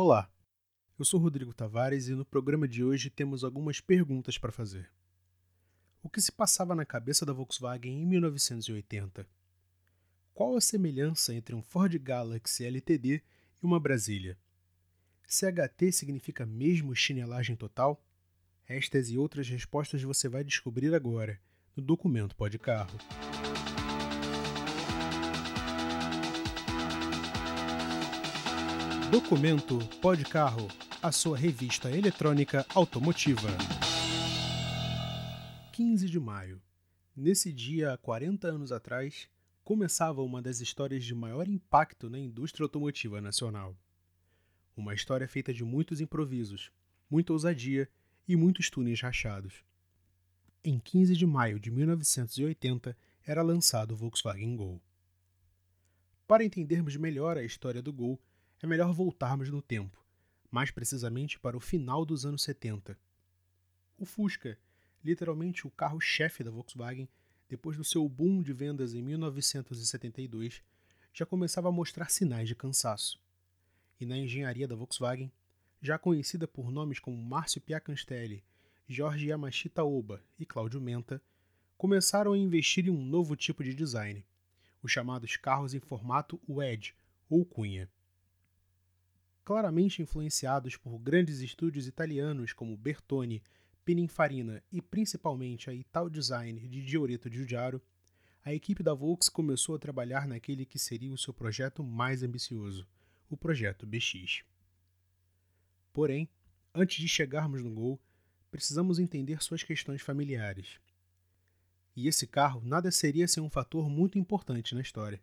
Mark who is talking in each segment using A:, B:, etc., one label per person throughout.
A: Olá, eu sou Rodrigo Tavares e no programa de hoje temos algumas perguntas para fazer. O que se passava na cabeça da Volkswagen em 1980? Qual a semelhança entre um Ford Galaxy LTD e uma Brasília? CHT significa mesmo chinelagem total? Estas e outras respostas você vai descobrir agora, no documento Pode Carro. Documento Pode Carro, a sua revista eletrônica automotiva. 15 de maio. Nesse dia, há 40 anos atrás, começava uma das histórias de maior impacto na indústria automotiva nacional. Uma história feita de muitos improvisos, muita ousadia e muitos túneis rachados. Em 15 de maio de 1980 era lançado o Volkswagen Gol. Para entendermos melhor a história do Gol, é melhor voltarmos no tempo, mais precisamente para o final dos anos 70. O Fusca, literalmente o carro-chefe da Volkswagen, depois do seu boom de vendas em 1972, já começava a mostrar sinais de cansaço. E na engenharia da Volkswagen, já conhecida por nomes como Márcio Piacanstelli, Jorge Yamashita Oba e Cláudio Menta, começaram a investir em um novo tipo de design, os chamados carros em formato wedge ou cunha. Claramente influenciados por grandes estúdios italianos como Bertone Pininfarina e principalmente a Ital Design de Giorgetto Giugiaro, a equipe da Volks começou a trabalhar naquele que seria o seu projeto mais ambicioso, o projeto BX. Porém, antes de chegarmos no Gol, precisamos entender suas questões familiares. E esse carro nada seria sem um fator muito importante na história: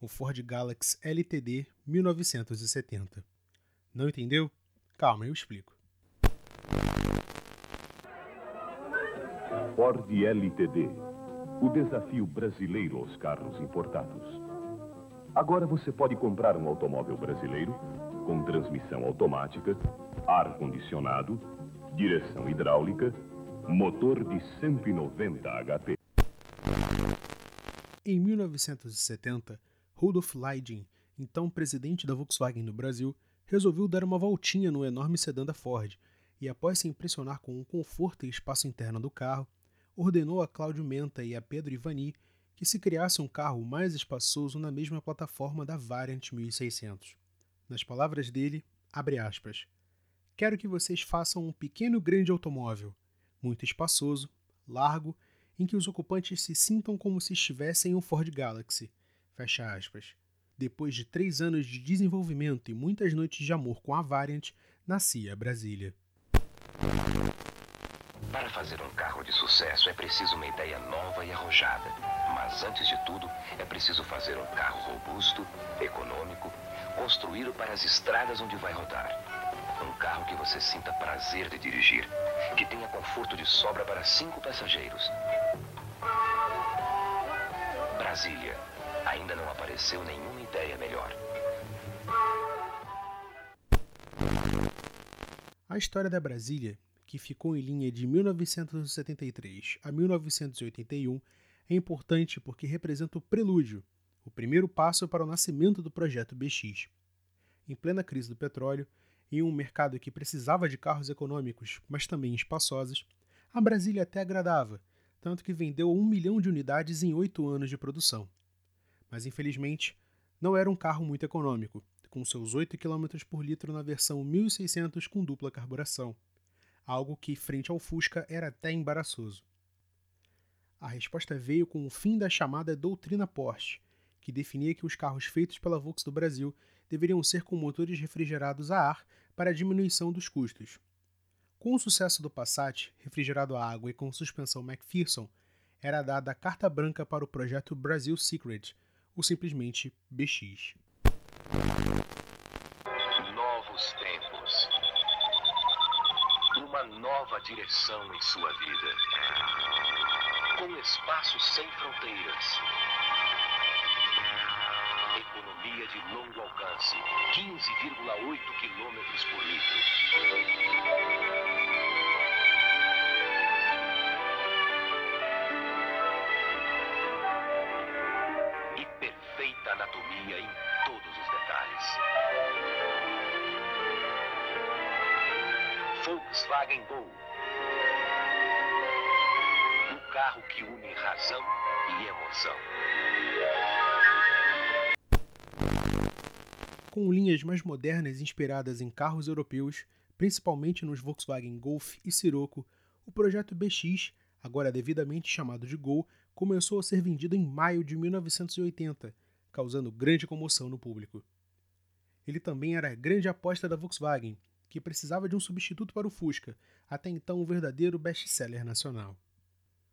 A: o Ford Galaxy LTD 1970. Não entendeu? Calma, eu explico.
B: Ford LTD. O desafio brasileiro aos carros importados. Agora você pode comprar um automóvel brasileiro com transmissão automática, ar-condicionado, direção hidráulica, motor de 190 HP.
A: Em 1970, Rudolf Leiding, então presidente da Volkswagen no Brasil, resolveu dar uma voltinha no enorme sedã da Ford e, após se impressionar com o conforto e espaço interno do carro, ordenou a Cláudio Menta e a Pedro Ivani que se criasse um carro mais espaçoso na mesma plataforma da Variant 1600. Nas palavras dele, abre aspas, quero que vocês façam um pequeno grande automóvel, muito espaçoso, largo, em que os ocupantes se sintam como se estivessem em um Ford Galaxy, fecha aspas. Depois de três anos de desenvolvimento e muitas noites de amor com a Variant, nascia Brasília.
C: Para fazer um carro de sucesso é preciso uma ideia nova e arrojada. Mas antes de tudo, é preciso fazer um carro robusto, econômico, construído para as estradas onde vai rodar. Um carro que você sinta prazer de dirigir, que tenha conforto de sobra para cinco passageiros. Brasília. Ainda não apareceu nenhuma ideia melhor.
A: A história da Brasília que ficou em linha de 1973 a 1981, é importante porque representa o prelúdio, o primeiro passo para o nascimento do projeto BX. Em plena crise do petróleo, em um mercado que precisava de carros econômicos, mas também espaçosos, a Brasília até agradava, tanto que vendeu um milhão de unidades em oito anos de produção. Mas infelizmente, não era um carro muito econômico, com seus 8 km por litro na versão 1600 com dupla carburação algo que, frente ao Fusca, era até embaraçoso. A resposta veio com o fim da chamada doutrina Porsche, que definia que os carros feitos pela Volks do Brasil deveriam ser com motores refrigerados a ar para diminuição dos custos. Com o sucesso do Passat, refrigerado a água e com suspensão McPherson, era dada a carta branca para o projeto Brasil Secret, ou simplesmente BX.
C: Novos tempos uma nova direção em sua vida. Com espaço sem fronteiras. Economia de longo alcance. 15,8 km por litro. Volkswagen Gol. O carro que une razão e emoção.
A: Com linhas mais modernas inspiradas em carros europeus, principalmente nos Volkswagen Golf e Sirocco, o projeto BX, agora devidamente chamado de Gol, começou a ser vendido em maio de 1980, causando grande comoção no público. Ele também era a grande aposta da Volkswagen, que precisava de um substituto para o Fusca, até então um verdadeiro best-seller nacional.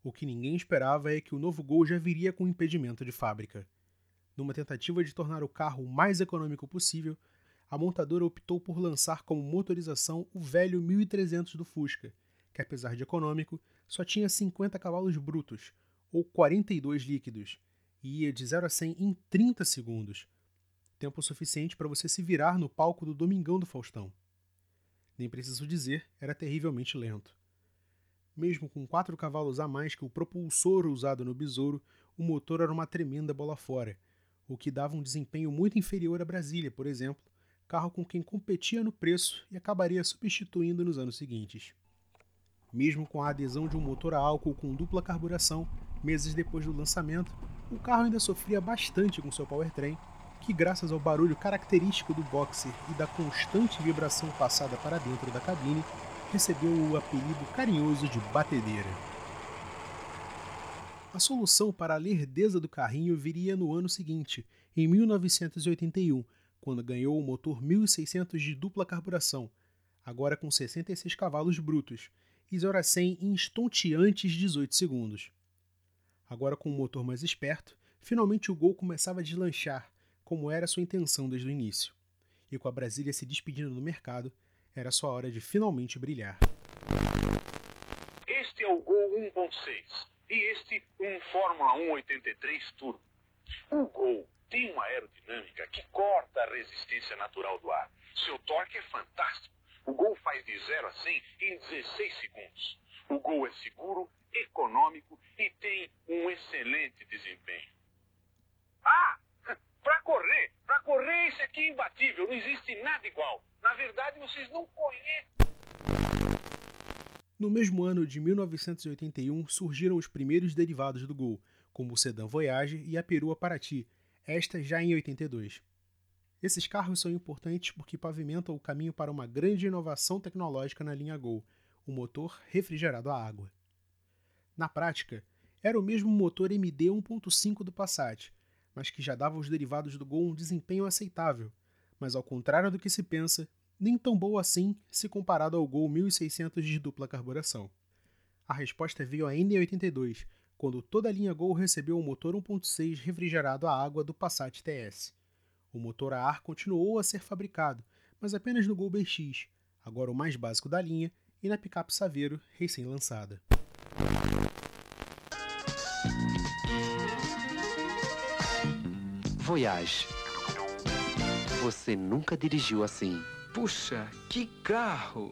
A: O que ninguém esperava é que o novo Gol já viria com impedimento de fábrica. Numa tentativa de tornar o carro o mais econômico possível, a montadora optou por lançar como motorização o velho 1300 do Fusca, que apesar de econômico, só tinha 50 cavalos brutos, ou 42 líquidos, e ia de 0 a 100 em 30 segundos, tempo suficiente para você se virar no palco do Domingão do Faustão. Nem preciso dizer, era terrivelmente lento. Mesmo com 4 cavalos a mais que o propulsor usado no Besouro, o motor era uma tremenda bola fora, o que dava um desempenho muito inferior à Brasília, por exemplo, carro com quem competia no preço e acabaria substituindo nos anos seguintes. Mesmo com a adesão de um motor a álcool com dupla carburação, meses depois do lançamento, o carro ainda sofria bastante com seu powertrain, que graças ao barulho característico do boxer e da constante vibração passada para dentro da cabine, recebeu o apelido carinhoso de batedeira. A solução para a lerdeza do carrinho viria no ano seguinte, em 1981, quando ganhou o motor 1600 de dupla carburação, agora com 66 cavalos brutos, e 0 a 100 em estonteantes 18 segundos. Agora com um motor mais esperto, finalmente o Gol começava a deslanchar, como era sua intenção desde o início. E com a Brasília se despedindo do mercado, era sua hora de finalmente brilhar.
D: Este é o Gol 1.6 e este um Fórmula 1 83 Turbo. O Gol tem uma aerodinâmica que corta a resistência natural do ar. Seu torque é fantástico. O Gol faz de 0 a 100 em 16 segundos. O Gol é seguro, econômico e tem um excelente desempenho. Ah! Para correr, para correr esse aqui é imbatível, não existe nada igual. Na verdade, vocês não conhecem.
A: No mesmo ano de 1981, surgiram os primeiros derivados do Gol, como o sedã Voyage e a perua Paraty, esta já em 82. Esses carros são importantes porque pavimentam o caminho para uma grande inovação tecnológica na linha Gol, o motor refrigerado a água. Na prática, era o mesmo motor MD 1.5 do Passat, mas que já dava aos derivados do Gol um desempenho aceitável, mas ao contrário do que se pensa, nem tão boa assim se comparado ao Gol 1600 de dupla carburação. A resposta veio ainda em 82, quando toda a linha Gol recebeu o motor 1.6 refrigerado a água do Passat TS. O motor a ar continuou a ser fabricado, mas apenas no Gol BX, agora o mais básico da linha, e na picape Saveiro, recém-lançada.
E: Voyage. Você nunca dirigiu assim.
F: Puxa, que carro!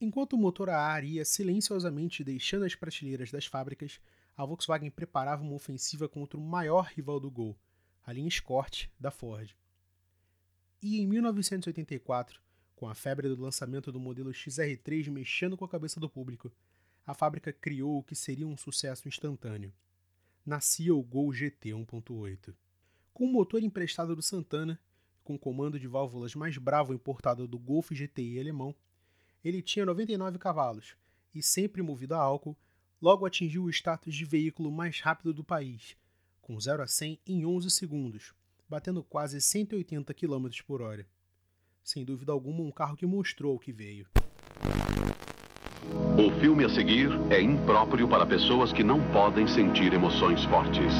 A: Enquanto o motor a ar ia silenciosamente deixando as prateleiras das fábricas, a Volkswagen preparava uma ofensiva contra o maior rival do Gol, a linha Escort da Ford. E em 1984, com a febre do lançamento do modelo XR3 mexendo com a cabeça do público, a fábrica criou o que seria um sucesso instantâneo. Nascia o Gol GT 1.8. Com o motor emprestado do Santana, com comando de válvulas mais bravo importado do Golf GTI alemão, ele tinha 99 cavalos e, sempre movido a álcool, logo atingiu o status de veículo mais rápido do país, com 0 a 100 em 11 segundos, batendo quase 180 km por hora sem dúvida alguma, um carro que mostrou o que veio.
B: O filme a seguir é impróprio para pessoas que não podem sentir emoções fortes.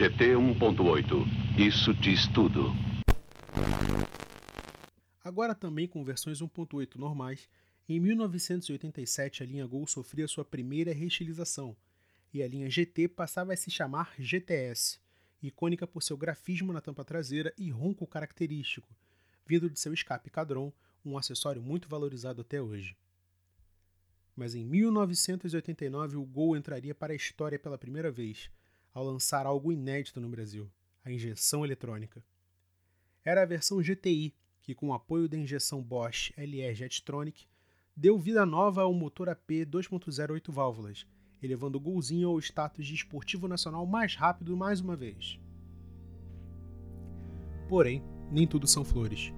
B: GT 1.8. Isso diz tudo.
A: Agora também com versões 1.8 normais, em 1987 a linha Gol sofria sua primeira reestilização e a linha GT passava a se chamar GTS icônica por seu grafismo na tampa traseira e ronco característico, vindo de seu escape Cadron, um acessório muito valorizado até hoje. Mas em 1989 o Gol entraria para a história pela primeira vez, ao lançar algo inédito no Brasil, a injeção eletrônica. Era a versão GTI, que com o apoio da injeção Bosch LE Jetronic, deu vida nova ao motor AP 2.0 8 válvulas, elevando o Golzinho ao status de esportivo nacional mais rápido mais uma vez. Porém, nem tudo são flores.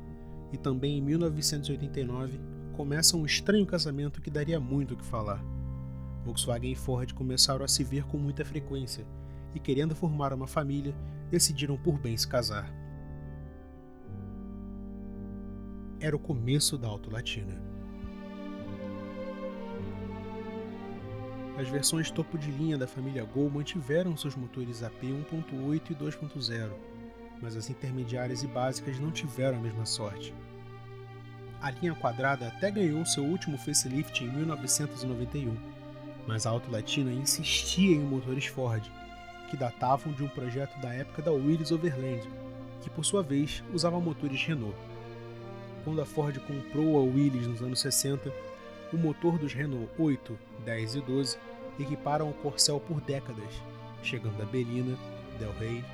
A: E também em 1989 começa um estranho casamento que daria muito o que falar. Volkswagen e Ford começaram a se ver com muita frequência e, querendo formar uma família, decidiram por bem se casar. Era o começo da Auto Latina. As versões topo de linha da família Gol mantiveram seus motores AP 1.8 e 2.0, mas as intermediárias e básicas não tiveram a mesma sorte. A linha quadrada até ganhou seu último facelift em 1991, mas a Auto Latina insistia em motores Ford, que datavam de um projeto da época da Willys Overland, que por sua vez usava motores Renault. Quando a Ford comprou a Willys nos anos 60, o motor dos Renault 8, 10 e 12 equiparam o Corcel por décadas, chegando a Belina, Del Rey,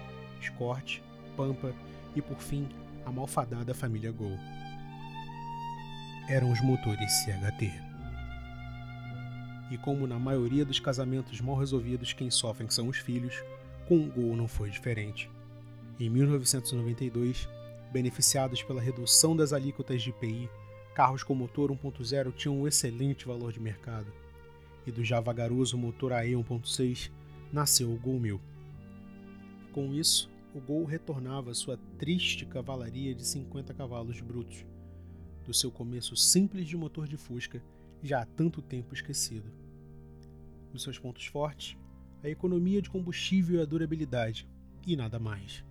A: Escort, Pampa e por fim a malfadada família Gol. Eram os motores CHT. E como na maioria dos casamentos mal resolvidos quem sofrem são os filhos, com o Gol não foi diferente. Em 1992, beneficiados pela redução das alíquotas de IPI, carros com motor 1.0 tinham um excelente valor de mercado. E do já vagaroso motor AE 1.6 nasceu o Gol 1000. Com isso, o Gol retornava à sua triste cavalaria de 50 cavalos brutos, do seu começo simples de motor de Fusca, já há tanto tempo esquecido. Dos seus pontos fortes, a economia de combustível e a durabilidade, e nada mais.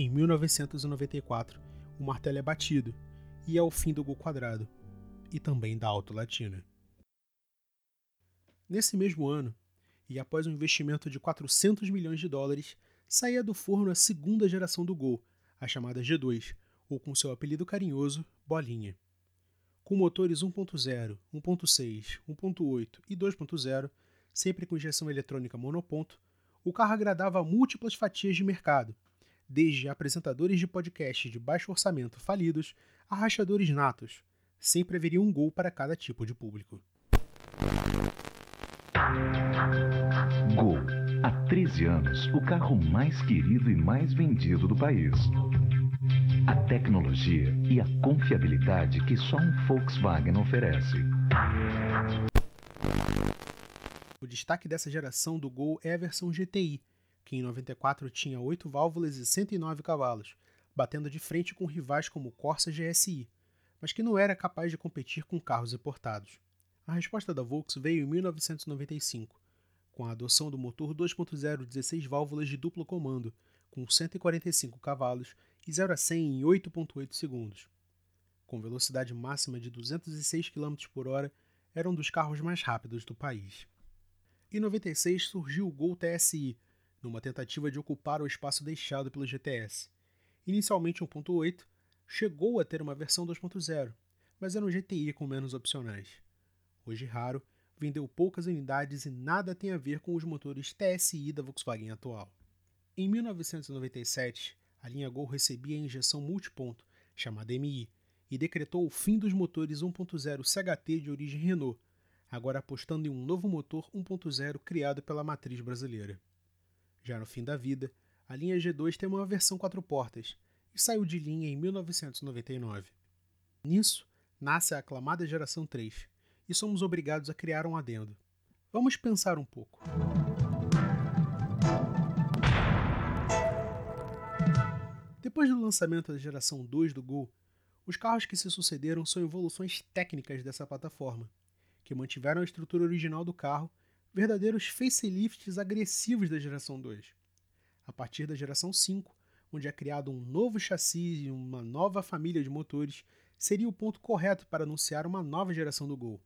A: Em 1994, o martelo é batido e é o fim do Gol quadrado, e também da Auto Latina. Nesse mesmo ano, e após um investimento de 400 milhões de dólares, saía do forno a segunda geração do Gol, a chamada G2, ou com seu apelido carinhoso, Bolinha. Com motores 1.0, 1.6, 1.8 e 2.0, sempre com injeção eletrônica monoponto, o carro agradava múltiplas fatias de mercado, desde apresentadores de podcast de baixo orçamento falidos a rachadores natos. Sempre haveria um gol para cada tipo de público.
G: Gol. Há 13 anos, o carro mais querido e mais vendido do país. A tecnologia e a confiabilidade que só um Volkswagen oferece.
A: O destaque dessa geração do Gol é a versão GTI, que em 94 tinha 8 válvulas e 109 cavalos, batendo de frente com rivais como o Corsa GSI, mas que não era capaz de competir com carros importados. A resposta da Volkswagen veio em 1995, com a adoção do motor 2.0 16 válvulas de duplo comando, com 145 cavalos e 0 a 100 em 8.8 segundos. Com velocidade máxima de 206 km por hora, era um dos carros mais rápidos do país. Em 96 surgiu o Gol TSI, numa tentativa de ocupar o espaço deixado pelo GTS. Inicialmente 1.8, chegou a ter uma versão 2.0, mas era um GTI com menos opcionais. Hoje raro, vendeu poucas unidades e nada tem a ver com os motores TSI da Volkswagen atual. Em 1997, a linha Gol recebia a injeção multiponto, chamada MI, e decretou o fim dos motores 1.0 CHT de origem Renault, agora apostando em um novo motor 1.0 criado pela matriz brasileira. Já no fim da vida, a linha G2 tem uma versão quatro portas e saiu de linha em 1999. Nisso, nasce a aclamada geração 3 e somos obrigados a criar um adendo. Vamos pensar um pouco. Depois do lançamento da geração 2 do Gol, os carros que se sucederam são evoluções técnicas dessa plataforma, que mantiveram a estrutura original do carro verdadeiros facelifts agressivos da geração 2. A partir da geração 5, onde é criado um novo chassi e uma nova família de motores, seria o ponto correto para anunciar uma nova geração do Gol,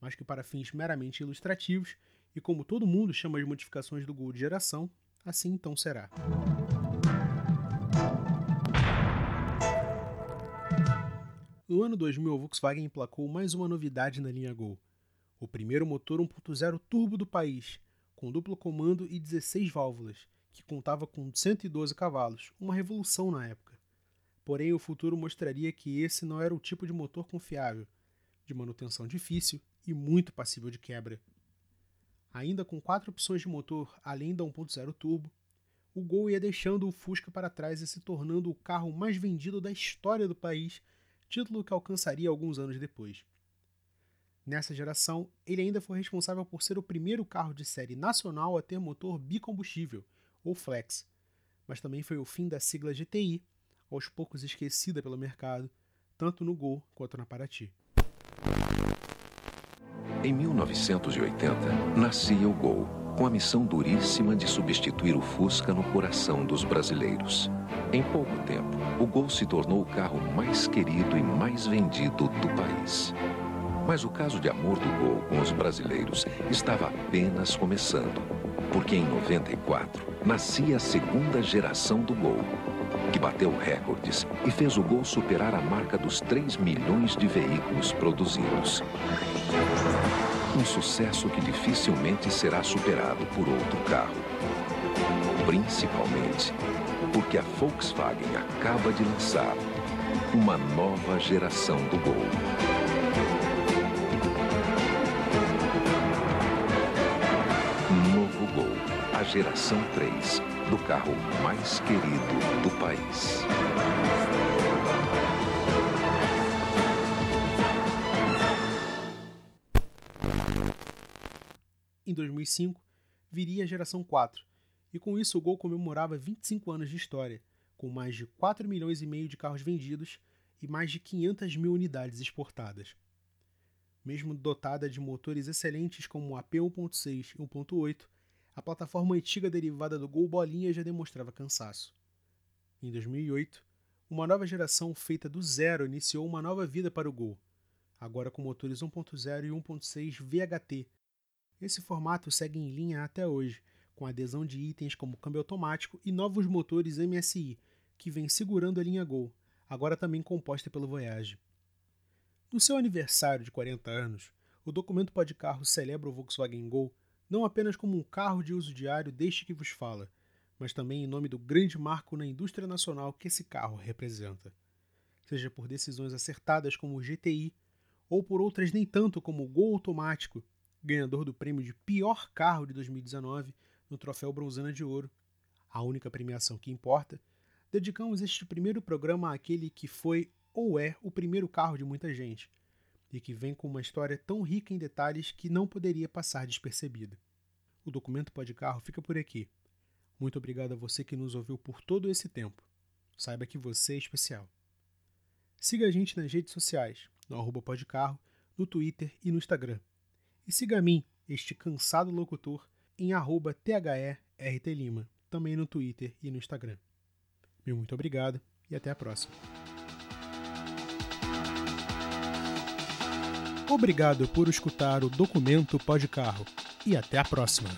A: mas que para fins meramente ilustrativos, e como todo mundo chama as modificações do Gol de geração, assim então será. No ano 2000, a Volkswagen emplacou mais uma novidade na linha Gol. O primeiro motor 1.0 turbo do país, com duplo comando e 16 válvulas, que contava com 112 cavalos, uma revolução na época. Porém, o futuro mostraria que esse não era o tipo de motor confiável, de manutenção difícil e muito passível de quebra. Ainda com quatro opções de motor além da 1.0 turbo, o Gol ia deixando o Fusca para trás e se tornando o carro mais vendido da história do país título que alcançaria alguns anos depois. Nessa geração, ele ainda foi responsável por ser o primeiro carro de série nacional a ter motor bicombustível, ou flex, mas também foi o fim da sigla GTI, aos poucos esquecida pelo mercado, tanto no Gol quanto na Paraty.
C: Em 1980, nascia o Gol, com a missão duríssima de substituir o Fusca no coração dos brasileiros. Em pouco tempo, o Gol se tornou o carro mais querido e mais vendido do país. Mas o caso de amor do Gol com os brasileiros estava apenas começando, porque em 94 nascia a segunda geração do Gol, que bateu recordes e fez o Gol superar a marca dos 3 milhões de veículos produzidos. Um sucesso que dificilmente será superado por outro carro. Principalmente porque a Volkswagen acaba de lançar uma nova geração do Gol. Geração 3 do carro mais querido do país.
A: Em 2005, viria a geração 4, e com isso o Gol comemorava 25 anos de história, com mais de 4 milhões e meio de carros vendidos e mais de 500 mil unidades exportadas. Mesmo dotada de motores excelentes como o AP 1.6 e 1.8, a plataforma antiga derivada do Gol Bolinha já demonstrava cansaço. Em 2008, uma nova geração feita do zero iniciou uma nova vida para o Gol, agora com motores 1.0 e 1.6 VHT. Esse formato segue em linha até hoje, com adesão de itens como câmbio automático e novos motores MSI, que vem segurando a linha Gol, agora também composta pelo Voyage. No seu aniversário de 40 anos, o documento Pode Carro celebra o Volkswagen Gol não apenas como um carro de uso diário deste que vos fala, mas também em nome do grande marco na indústria nacional que esse carro representa. Seja por decisões acertadas como o GTI, ou por outras nem tanto como o Gol Automático, ganhador do prêmio de pior carro de 2019 no Troféu Bronzana de Ouro, a única premiação que importa, dedicamos este primeiro programa àquele que foi ou é o primeiro carro de muita gente, e que vem com uma história tão rica em detalhes que não poderia passar despercebida. O documento Pode Carro fica por aqui. Muito obrigado a você que nos ouviu por todo esse tempo. Saiba que você é especial. Siga a gente nas redes sociais, no arroba Podcarro, no Twitter e no Instagram. E siga a mim, este cansado locutor, em arroba também no Twitter e no Instagram. Meu muito obrigado e até a próxima. Obrigado por escutar o Documento Pode Carro e até a próxima.